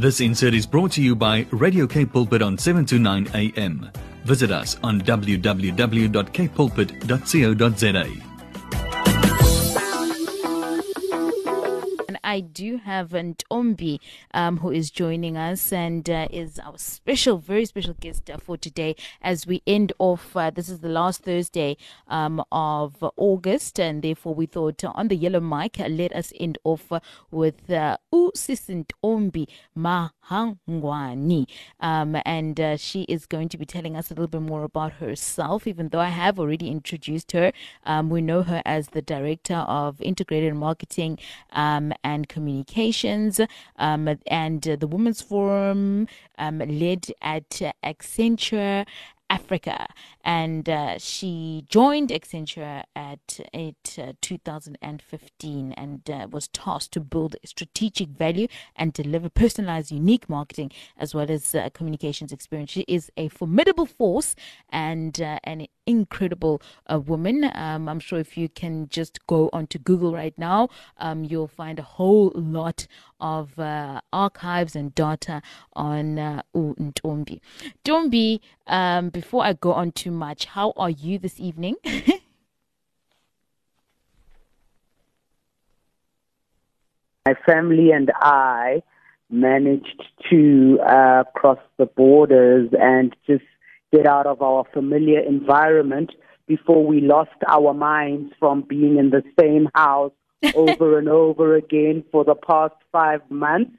This insert is brought to you by Radio K Pulpit on 7 to 9 a.m. Visit us on www.kpulpit.co.za. I do have Ntombi um, who is joining us and uh, is our special, very special guest uh, for today as we end off. Uh, this is the last Thursday um, of August, and therefore we thought on the yellow mic, uh, let us end off uh, with uh, Usisi Ntombi Mhangwani. Um, and uh, she is going to be telling us a little bit more about herself, even though I have already introduced her. Um, we know her as the Director of Integrated Marketing um, and and Communications, um, and uh, the Women's Forum um, led at Accenture Africa, and uh, she joined Accenture at it, uh, 2015 and uh, was tasked to build strategic value and deliver personalized, unique marketing as well as uh, communications experience. She is a formidable force and uh, an incredible uh, woman. Um, I'm sure if you can just go onto Google right now, um, you'll find a whole lot of archives and data on uh, Ntombi. Ntombi, um, before I go on too much, how are you this evening? My family and I managed to uh, cross the borders and just get out of our familiar environment before we lost our minds from being in the same house over and over again for the past five months.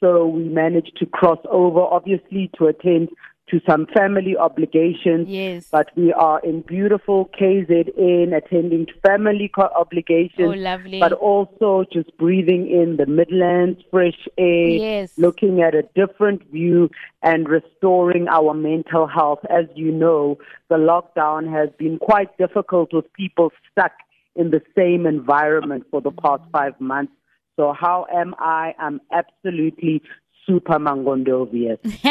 So we managed to cross over, obviously, to attend to some family obligations. Yes. But we are in beautiful KZN attending to family co- obligations. Oh, lovely. But also just breathing in the Midlands fresh air. Yes. Looking at a different view and restoring our mental health. As you know, the lockdown has been quite difficult with people stuck in the same environment for the past five months. So how am I? I'm absolutely super mangondovius.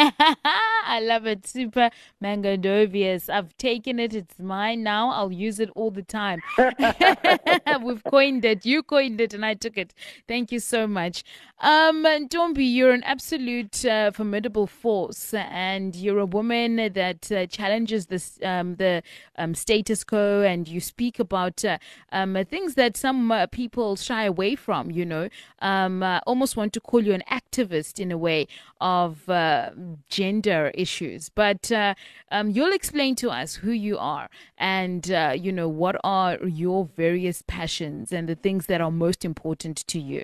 I love it. Super mangondovius. I've taken it. It's mine now. I'll use it all the time. We've coined it. You coined it and I took it. Thank you so much. Um, Ntombi, you're an absolute uh, formidable force and you're a woman that uh, challenges this, um, the um, status quo and you speak about uh, um, things that some uh, people shy away from, you know, um, uh, almost want to call you an activist in a way of uh, gender issues. But uh, um, you'll explain to us who you are and, uh, you know, what are your various passions and the things that are most important to you.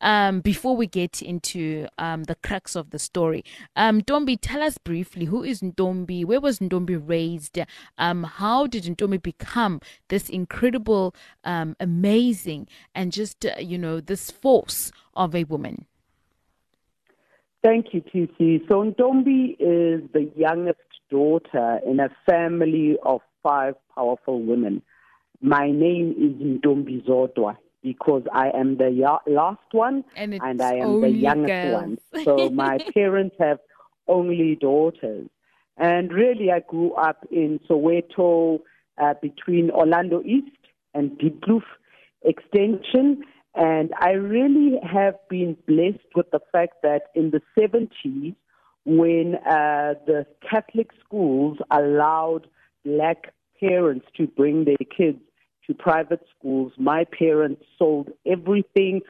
Um, before we get into um, the crux of the story, um, Ntombi, tell us briefly who is Ntombi? Where was Ntombi raised? Um, how did Ntombi become this incredible, um, amazing, and just, uh, you know, this force of a woman? Thank you, TC. So Ntombi is the youngest daughter in a family of five powerful women. My name is Ntombi Zodwa because I am the ya- last one And, and I am the youngest girls. one. So my parents have only daughters. And really, I grew up in Soweto uh, between Orlando East and Diepkloof Extension. And I really have been blessed with the fact that in the 70s, when uh, the Catholic schools allowed black parents to bring their kids to private schools, my parents sold everything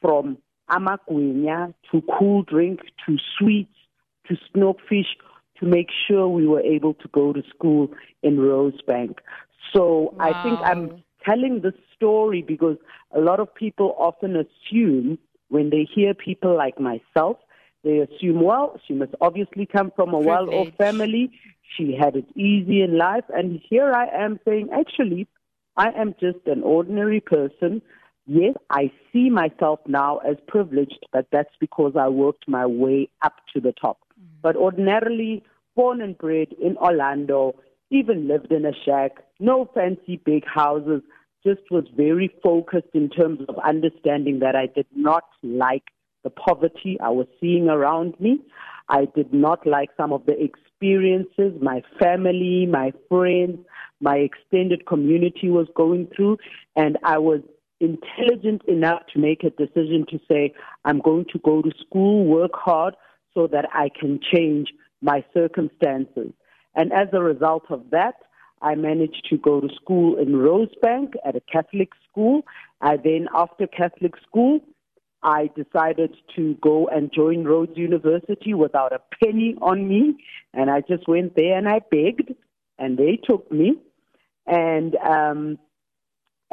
from amagwinya to cool drink to sweets to snowfish to make sure we were able to go to school in Rosebank. So I think I'm telling this story because a lot of people often assume when they hear people like myself, they assume, well, she must obviously come from a well off family. She had it easy in life. And here I am saying, actually, I am just an ordinary person. Yes, I see myself now as privileged, but that's because I worked my way up to the top. Mm-hmm. But ordinarily, born and bred in Orlando, even lived in a shack, no fancy big houses, just was very focused in terms of understanding that I did not like the poverty I was seeing around me. I did not like some of the experiences my family, my friends, my extended community was going through. And I was intelligent enough to make a decision to say, I'm going to go to school, work hard, so that I can change my circumstances. And as a result of that, I managed to go to school in Rosebank at a Catholic school. I then, after Catholic school, I decided to go and join Rhodes University without a penny on me. And I just went there and I begged, and they took me. And um,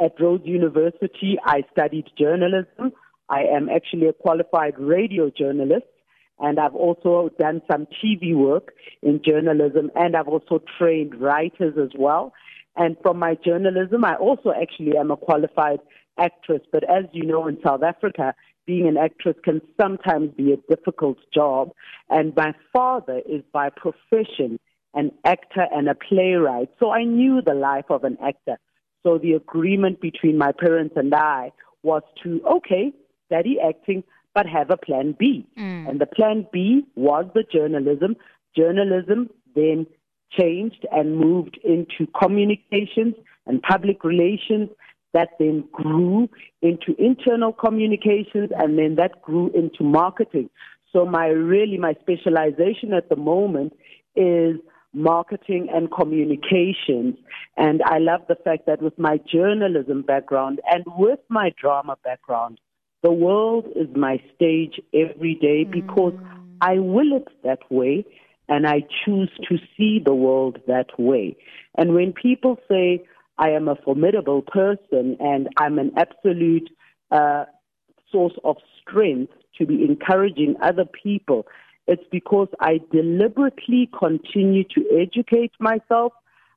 at Rhodes University, I studied journalism. I am actually a qualified radio journalist, and I've also done some TV work in journalism, and I've also trained writers as well. And from my journalism, I also actually am a qualified actress. But as you know, in South Africa, being an actress can sometimes be a difficult job. And my father is by profession an actor and a playwright. So I knew the life of an actor. So the agreement between my parents and I was to, okay, study acting, but have a plan B. Mm. And the plan B was the journalism. Journalism then changed and moved into communications and public relations. That then grew into internal communications and then that grew into marketing. So my really my specialization at the moment is marketing and communications. And I love the fact that with my journalism background and with my drama background, the world is my stage every day because mm. I will it that way and I choose to see the world that way. And when people say I am a formidable person and I'm an absolute uh, source of strength to be encouraging other people, it's because I deliberately continue to educate myself.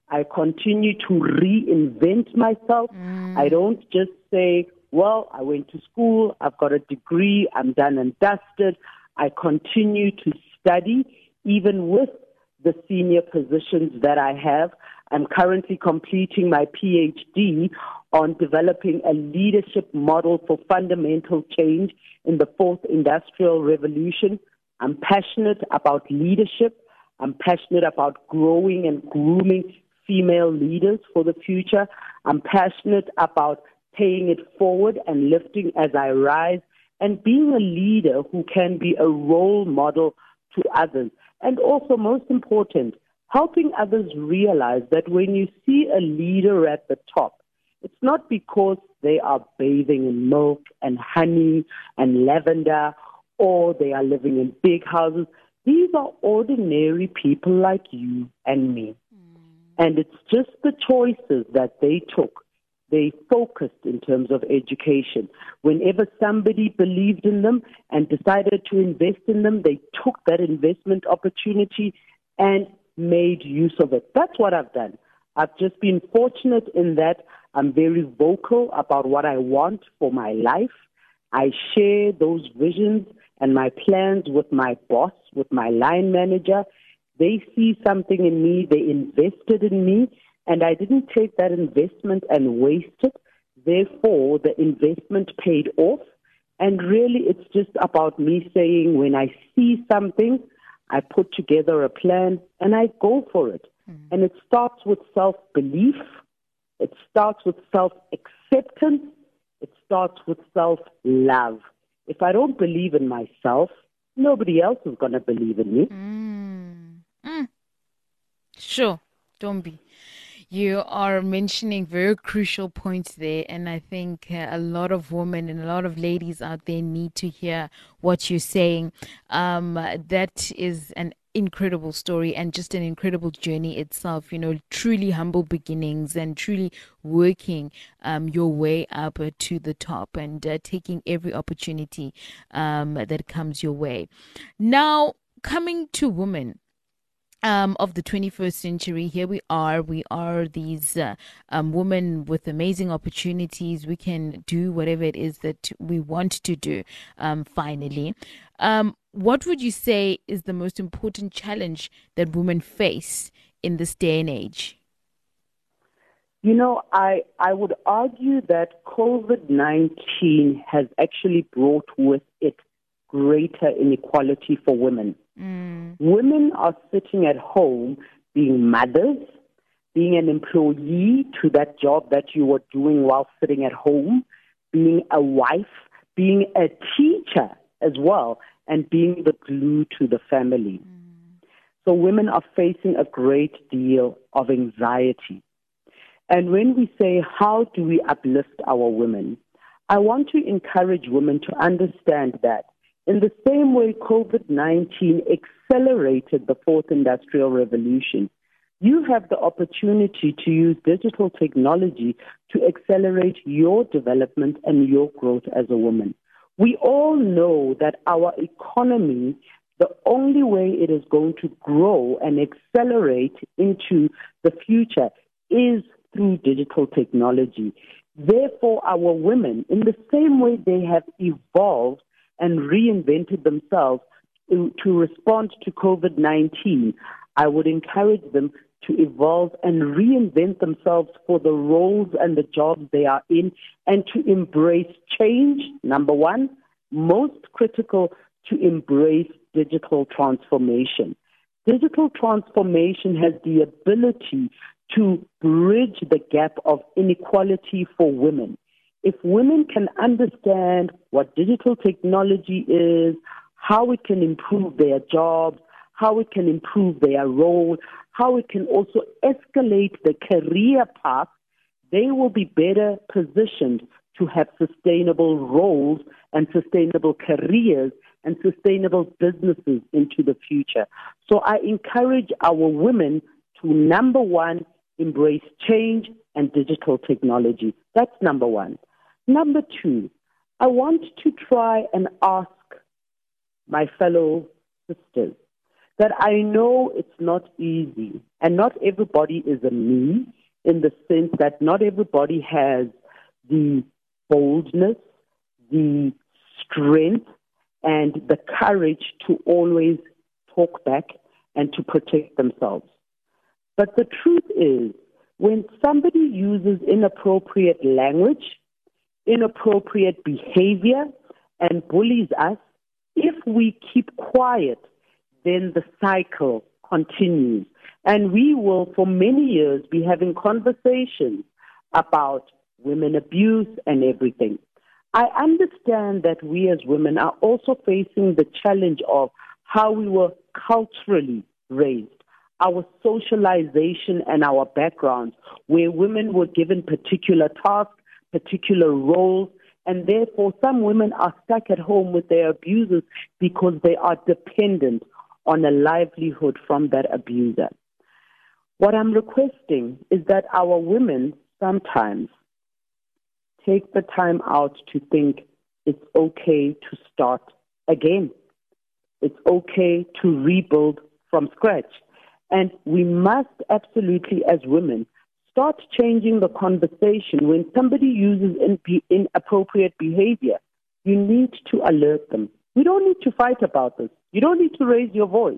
I continue to reinvent myself. Mm. I don't just say, well, I went to school, I've got a degree, I'm done and dusted. I continue to study, even with the senior positions that I have. I'm currently completing my PhD on developing a leadership model for fundamental change in the fourth industrial revolution. I'm passionate about leadership. I'm passionate about growing and grooming female leaders for the future. I'm passionate about paying it forward and lifting as I rise and being a leader who can be a role model to others. And also, most important, helping others realize that when you see a leader at the top, it's not because they are bathing in milk and honey and lavender or they are living in big houses. These are ordinary people like you and me. Mm. And it's just the choices that they took. They focused in terms of education. Whenever somebody believed in them and decided to invest in them, they took that investment opportunity and made use of it. That's what I've done. I've just been fortunate in that I'm very vocal about what I want for my life. I share those visions and my plans with my boss, with my line manager. They see something in me, they invested in me, and I didn't take that investment and waste it. Therefore, the investment paid off. And really, it's just about me saying when I see something, I put together a plan and I go for it. Mm-hmm. And it starts with self belief, it starts with self acceptance, it starts with self love. If I don't believe in myself, nobody else is going to believe in me. Mm. Mm. Sure, don't be. You are mentioning very crucial points there, and I think uh, a lot of women and a lot of ladies out there need to hear what you're saying. Um, that is an incredible story and just an incredible journey itself. You know, truly humble beginnings and truly working um, your way up to the top and uh, taking every opportunity um, that comes your way. Now, coming to women um, of the 21st century. Here we are. We are these uh, um, women with amazing opportunities. We can do whatever it is that we want to do um, finally. Um, what would you say is the most important challenge that women face in this day and age? You know, I, I would argue that COVID 19 has actually brought with it greater inequality for women. Mm. Women are sitting at home being mothers, being an employee to that job that you were doing while sitting at home, being a wife, being a teacher as well, and being the glue to the family. Mm. So women are facing a great deal of anxiety. And when we say, how do we uplift our women? I want to encourage women to understand that in the same way COVID 19 accelerated the fourth industrial revolution, you have the opportunity to use digital technology to accelerate your development and your growth as a woman. We all know that our economy, the only way it is going to grow and accelerate into the future is through digital technology. Therefore, our women, in the same way they have evolved and reinvented themselves to, to respond to COVID 19, I would encourage them to evolve and reinvent themselves for the roles and the jobs they are in and to embrace change, number one. Most critical, to embrace digital transformation. Digital transformation has the ability to bridge the gap of inequality for women. If women can understand what digital technology is, how it can improve their jobs, how it can improve their role, how it can also escalate the career path, they will be better positioned to have sustainable roles and sustainable careers and sustainable businesses into the future. So I encourage our women to number one, embrace change and digital technology. That's number one. Number two, I want to try and ask my fellow sisters that I know it's not easy and not everybody is a me in the sense that not everybody has the boldness, the strength, and the courage to always talk back and to protect themselves. But the truth is, when somebody uses inappropriate language, inappropriate behavior, and bullies us, if we keep quiet, then the cycle continues. And we will, for many years, be having conversations about women abuse and everything. I understand that we as women are also facing the challenge of how we were culturally raised our socialization and our backgrounds, where women were given particular tasks, particular roles, and therefore some women are stuck at home with their abusers because they are dependent on a livelihood from that abuser. What I'm requesting is that our women sometimes take the time out to think it's okay to start again. It's okay to rebuild from scratch. And we must absolutely, as women, start changing the conversation. When somebody uses inappropriate behavior, you need to alert them. We don't need to fight about this. You don't need to raise your voice.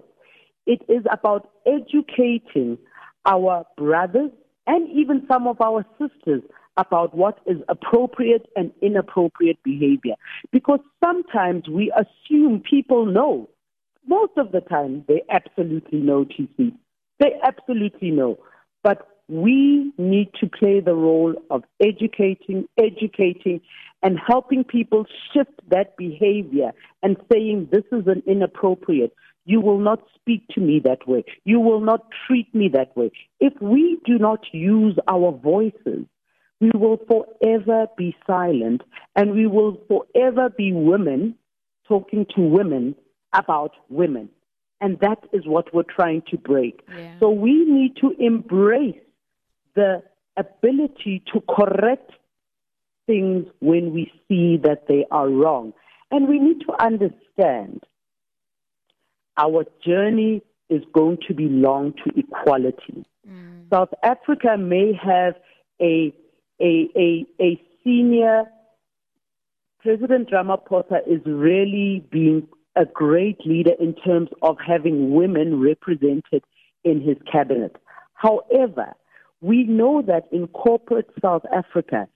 It is about educating our brothers and even some of our sisters about what is appropriate and inappropriate behavior. Because sometimes we assume people know most of the time, they absolutely know TC. They absolutely know. But we need to play the role of educating, educating, and helping people shift that behavior and saying, this is an inappropriate. You will not speak to me that way. You will not treat me that way. If we do not use our voices, we will forever be silent and we will forever be women talking to women about women. And that is what we're trying to break. Yeah. So we need to embrace the ability to correct things when we see that they are wrong. And we need to understand our journey is going to be long to equality. Mm. South Africa may have a, a, a, a senior, President Ramaphosa is really being a great leader in terms of having women represented in his cabinet. However, we know that in corporate South Africa,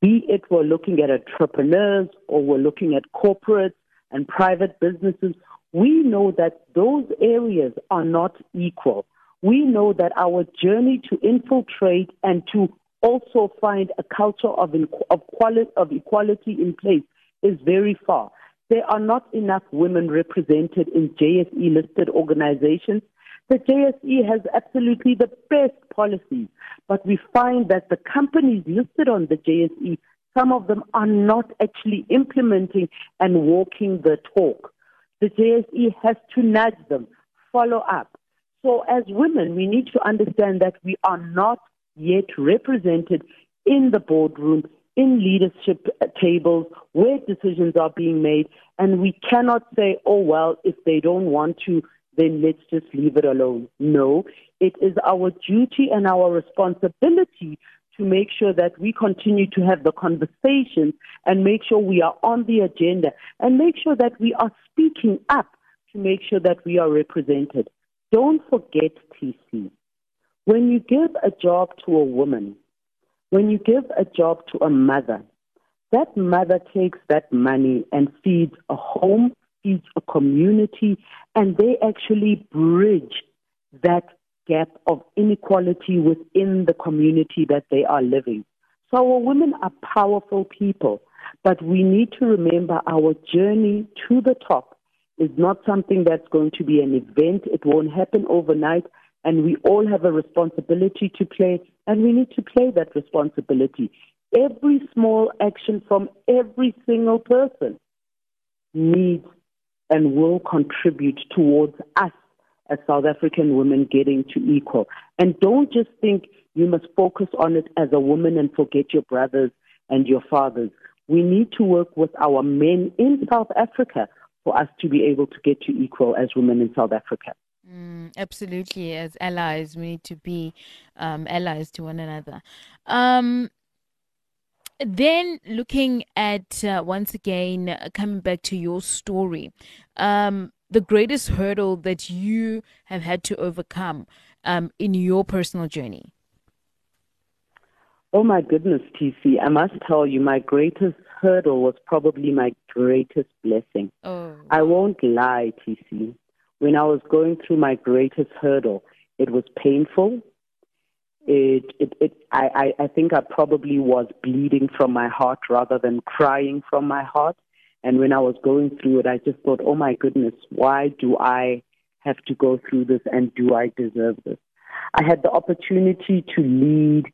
be it we're looking at entrepreneurs or we're looking at corporates and private businesses, we know that those areas are not equal. We know that our journey to infiltrate and to also find a culture of, of, quality, of equality in place is very far. There are not enough women represented in JSE listed organizations. The JSE has absolutely the best policies, but we find that the companies listed on the JSE, some of them are not actually implementing and walking the talk. The JSE has to nudge them, follow up. So as women, we need to understand that we are not yet represented in the boardroom, in leadership tables where decisions are being made. And we cannot say, oh, well, if they don't want to, then let's just leave it alone. No, it is our duty and our responsibility to make sure that we continue to have the conversations and make sure we are on the agenda and make sure that we are speaking up to make sure that we are represented. Don't forget, TC, when you give a job to a woman, when you give a job to a mother, that mother takes that money and feeds a home, feeds a community, and they actually bridge that gap of inequality within the community that they are living. So our women are powerful people, but we need to remember our journey to the top is not something that's going to be an event. It won't happen overnight. And we all have a responsibility to play, and we need to play that responsibility. Every small action from every single person needs and will contribute towards us as South African women getting to equal. And don't just think you must focus on it as a woman and forget your brothers and your fathers. We need to work with our men in South Africa for us to be able to get to equal as women in South Africa. Mm, absolutely. As allies, we need to be um, allies to one another. Um, then looking at uh, once again uh, coming back to your story um, the greatest hurdle that you have had to overcome um, in your personal journey? Oh my goodness tc i must tell you my greatest hurdle was probably my greatest blessing. Oh. i won't lie tc when i was going through my greatest hurdle it was painful it, it, it I, I I think I probably was bleeding from my heart rather than crying from my heart. And when I was going through it, I just thought, oh my goodness, why do I have to go through this and do I deserve this? I had the opportunity to lead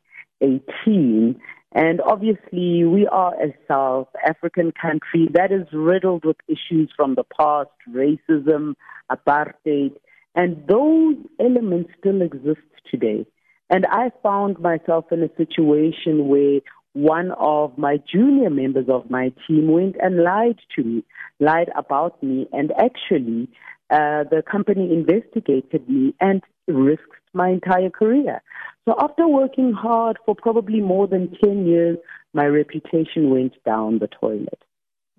a team. And obviously, we are a South African country that is riddled with issues from the past, racism, apartheid, and those elements still exist today. And I found myself in a situation where one of my junior members of my team went and lied to me, lied about me, and actually uh, the company investigated me and risked my entire career. So after working hard for probably more than 10 years, my reputation went down the toilet.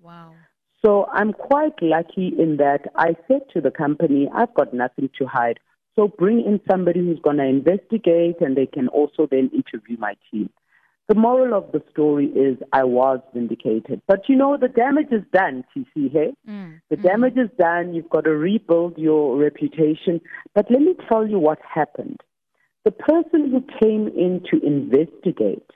Wow. So I'm quite lucky in that I said to the company, I've got nothing to hide. So bring in somebody who's going to investigate and they can also then interview my team. The moral of the story is I was vindicated. But you know, the damage is done, TC, hey? Mm. The damage is done. You've got to rebuild your reputation. But let me tell you what happened. The person who came in to investigate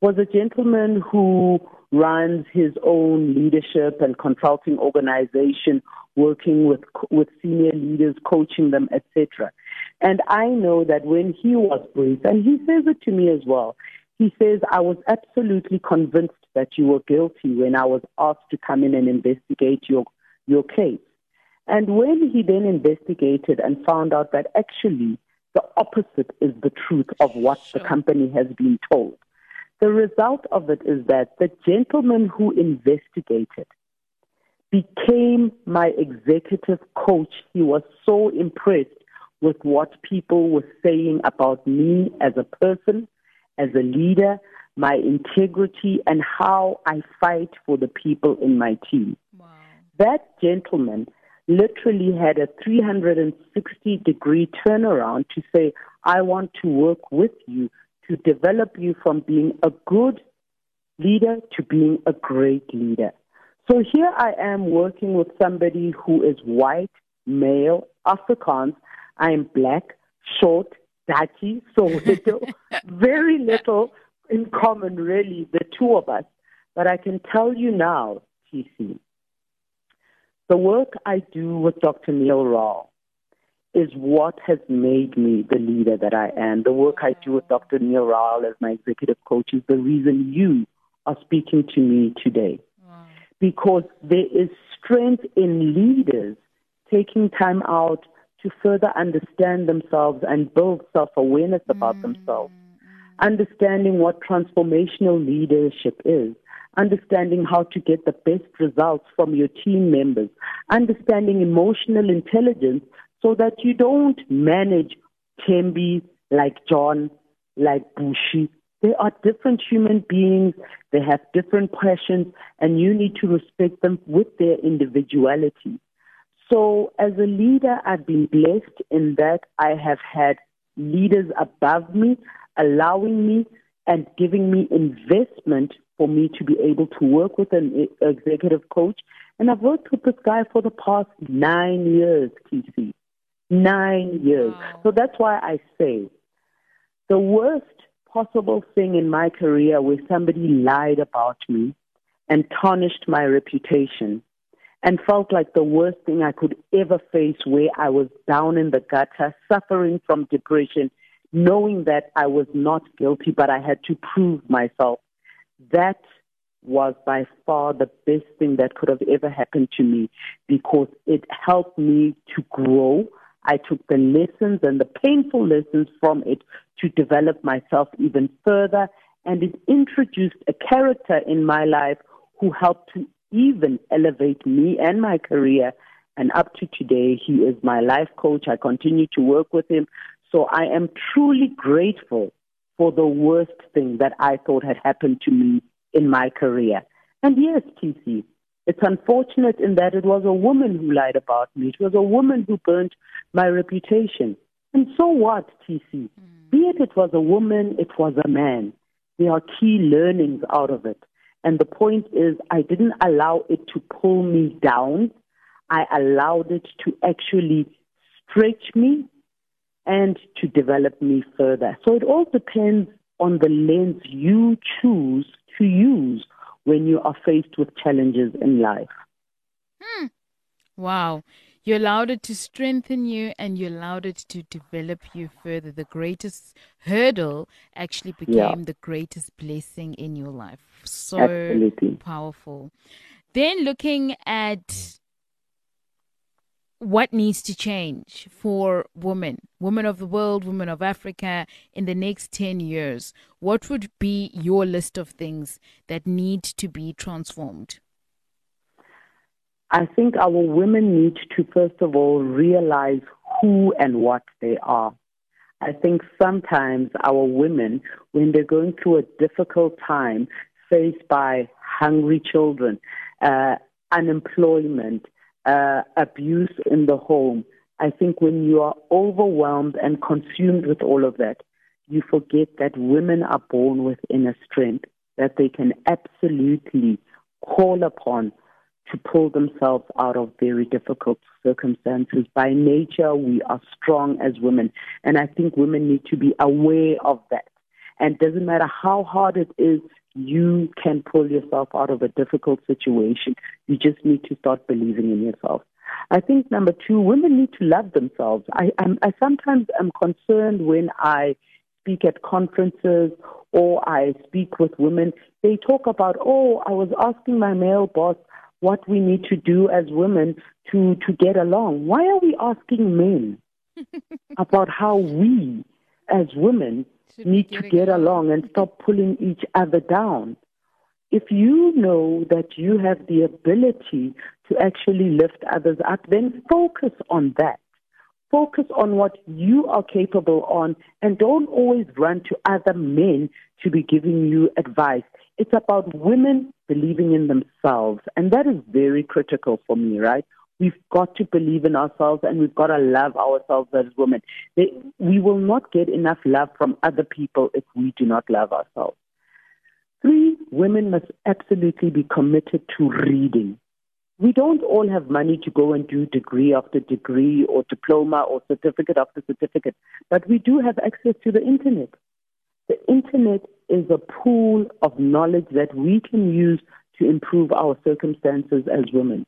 was a gentleman who runs his own leadership and consulting organization working with with senior leaders, coaching them, etc. And I know that when he was briefed, and he says it to me as well, he says, I was absolutely convinced that you were guilty when I was asked to come in and investigate your, your case. And when he then investigated and found out that actually the opposite is the truth of what sure. the company has been told, the result of it is that the gentleman who investigated became my executive coach. He was so impressed with what people were saying about me as a person, as a leader, my integrity, and how I fight for the people in my team. Wow. That gentleman literally had a 360 degree turnaround to say, I want to work with you to develop you from being a good leader to being a great leader. So here I am working with somebody who is white, male, Afrikaans. I am black, short, dirty, so little, very little in common, really, the two of us. But I can tell you now, TC, the work I do with Dr. Neil Rowell is what has made me the leader that I am. The work I do with Dr. Neil Rowell as my executive coach is the reason you are speaking to me today. Wow. Because there is strength in leaders taking time out to further understand themselves and build self awareness about mm. themselves. Understanding what transformational leadership is, understanding how to get the best results from your team members, understanding emotional intelligence so that you don't manage Tembi like John, like Bushi. They are different human beings. They have different passions, and you need to respect them with their individuality. So, as a leader, I've been blessed in that I have had leaders above me allowing me and giving me investment for me to be able to work with an executive coach. And I've worked with this guy for the past nine years, TC. Nine years. Wow. So that's why I say the worst possible thing in my career where somebody lied about me and tarnished my reputation and felt like the worst thing I could ever face where I was down in the gutter, suffering from depression, knowing that I was not guilty, but I had to prove myself. That was by far the best thing that could have ever happened to me because it helped me to grow. I took the lessons and the painful lessons from it to develop myself even further, and it introduced a character in my life who helped to even elevate me and my career. And up to today, he is my life coach. I continue to work with him. So I am truly grateful for the worst thing that I thought had happened to me in my career. And yes, TC, it's unfortunate in that it was a woman who lied about me. It was a woman who burnt my reputation. And so what, TC? Mm. Be it it was a woman, it was a man. There are key learnings out of it. And the point is, I didn't allow it to pull me down. I allowed it to actually stretch me and to develop me further. So it all depends on the lens you choose to use when you are faced with challenges in life. Hmm. Wow. You allowed it to strengthen you and you allowed it to develop you further. The greatest hurdle actually became yeah. the greatest blessing in your life so Absolutely. powerful. Then looking at what needs to change for women, women of the world, women of Africa in the next 10 years, what would be your list of things that need to be transformed? I think our women need to, first of all, realize who and what they are. I think sometimes our women, when they're going through a difficult time, faced by hungry children, uh, unemployment, uh, abuse in the home. I think when you are overwhelmed and consumed with all of that, you forget that women are born with inner strength that they can absolutely call upon to pull themselves out of very difficult circumstances. By nature, we are strong as women, and I think women need to be aware of that. And it doesn't matter how hard it is you can pull yourself out of a difficult situation. You just need to start believing in yourself. I think number two, women need to love themselves. I, I'm, I sometimes am concerned when I speak at conferences or I speak with women. They talk about, oh, I was asking my male boss what we need to do as women to, to get along. Why are we asking men about how we as women need to get along and stop pulling each other down. If you know that you have the ability to actually lift others up, then focus on that. Focus on what you are capable on and don't always run to other men to be giving you advice. It's about women believing in themselves. And that is very critical for me, right? We've got to believe in ourselves and we've got to love ourselves as women. We will not get enough love from other people if we do not love ourselves. Three, women must absolutely be committed to reading. We don't all have money to go and do degree after degree or diploma or certificate after certificate, but we do have access to the internet. The internet is a pool of knowledge that we can use to improve our circumstances as women.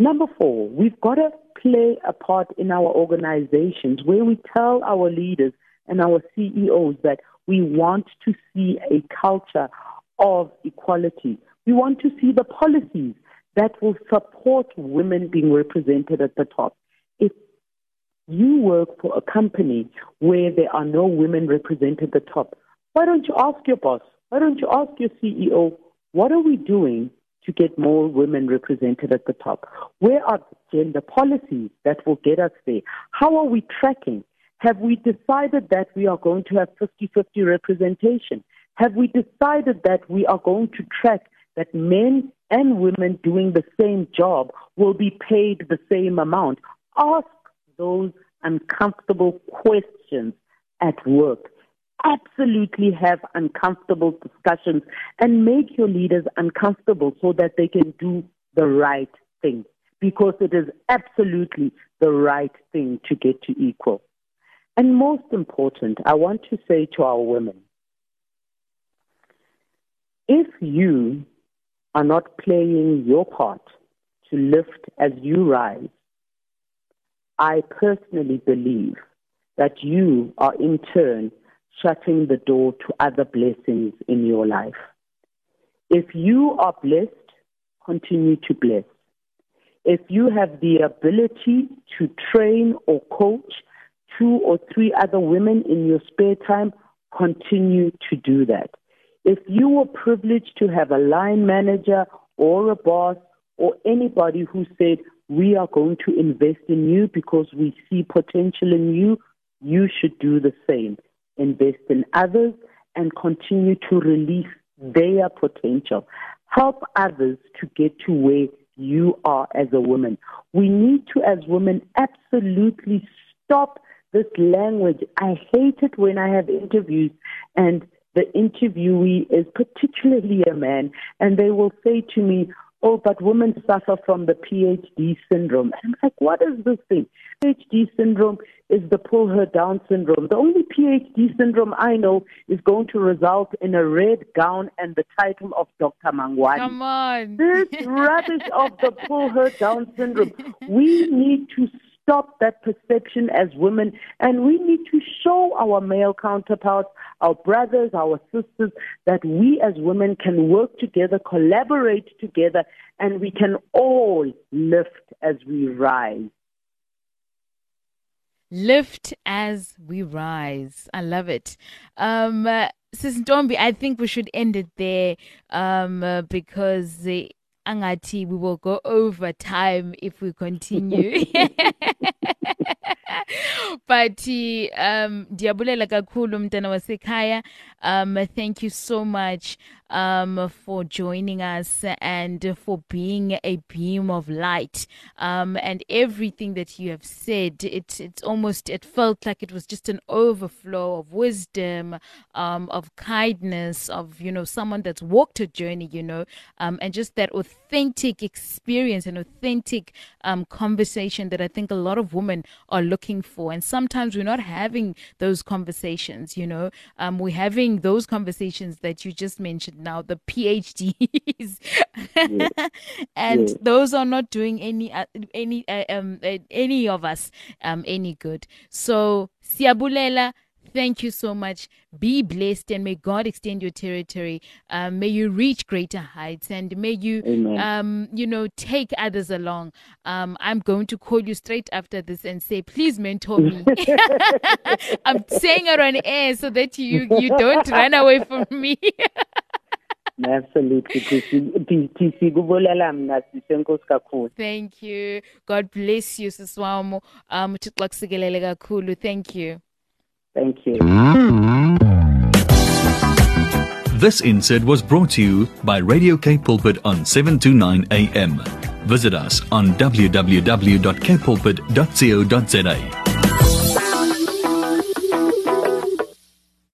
Number four, we've got to play a part in our organizations where we tell our leaders and our CEOs that we want to see a culture of equality. We want to see the policies that will support women being represented at the top. If you work for a company where there are no women represented at the top, why don't you ask your boss? Why don't you ask your CEO, what are we doing to get more women represented at the top? Where are the gender policies that will get us there? How are we tracking? Have we decided that we are going to have 50 50 representation? Have we decided that we are going to track that men and women doing the same job will be paid the same amount? Ask those uncomfortable questions at work absolutely have uncomfortable discussions and make your leaders uncomfortable so that they can do the right thing because it is absolutely the right thing to get to equal. And most important, I want to say to our women, if you are not playing your part to lift as you rise, I personally believe that you are in turn shutting the door to other blessings in your life. If you are blessed, continue to bless. If you have the ability to train or coach two or three other women in your spare time, continue to do that. If you were privileged to have a line manager or a boss or anybody who said, we are going to invest in you because we see potential in you, you should do the same invest in others, and continue to release their potential. Help others to get to where you are as a woman. We need to, as women, absolutely stop this language. I hate it when I have interviews and the interviewee is particularly a man, and they will say to me, oh, but women suffer from the PhD syndrome. And I'm like, what is this thing? PhD syndrome is the pull her down syndrome. The only PhD syndrome I know is going to result in a red gown and the title of Dr. Mhangwani. Come on. This rubbish of the pull her down syndrome. We need to stop that perception as women and we need to show our male counterparts, our brothers, our sisters, that we as women can work together, collaborate together, and we can all lift as we rise. Lift as we rise. I love it. Um, uh, Sis I think we should end it there um, uh, because the angathi we will go over time if we continue. But um ndiyabulela kakhulu mntana wasekhaya. Um thank you so much um, for joining us and for being a beam of light. Um, and everything that you have said, it, it's almost, it felt like it was just an overflow of wisdom, um, of kindness, of, you know, someone that's walked a journey, you know, um, and just that authentic experience and authentic um, conversation that I think a lot of women are looking for. And sometimes we're not having those conversations, you know, um, we're having those conversations that you just mentioned now, the PhDs, yes. and yes. those are not doing any uh, any uh, um uh, any of us um any good. So siabulela. Thank you so much. Be blessed and may God extend your territory. Um, may you reach greater heights and may you, um, you know, take others along. Um, I'm going to call you straight after this and say, please mentor me. I'm saying it on air so that you you don't run away from me. Absolutely. kubulela mna sisenkosi kakhulu. Thank you. God bless you siswamo. Um uThixo akusikelele kakhulu. Thank you. Thank you. This insert was brought to you by Radio K Pulpit on 729 AM. Visit us on www.kpulpit.co.za.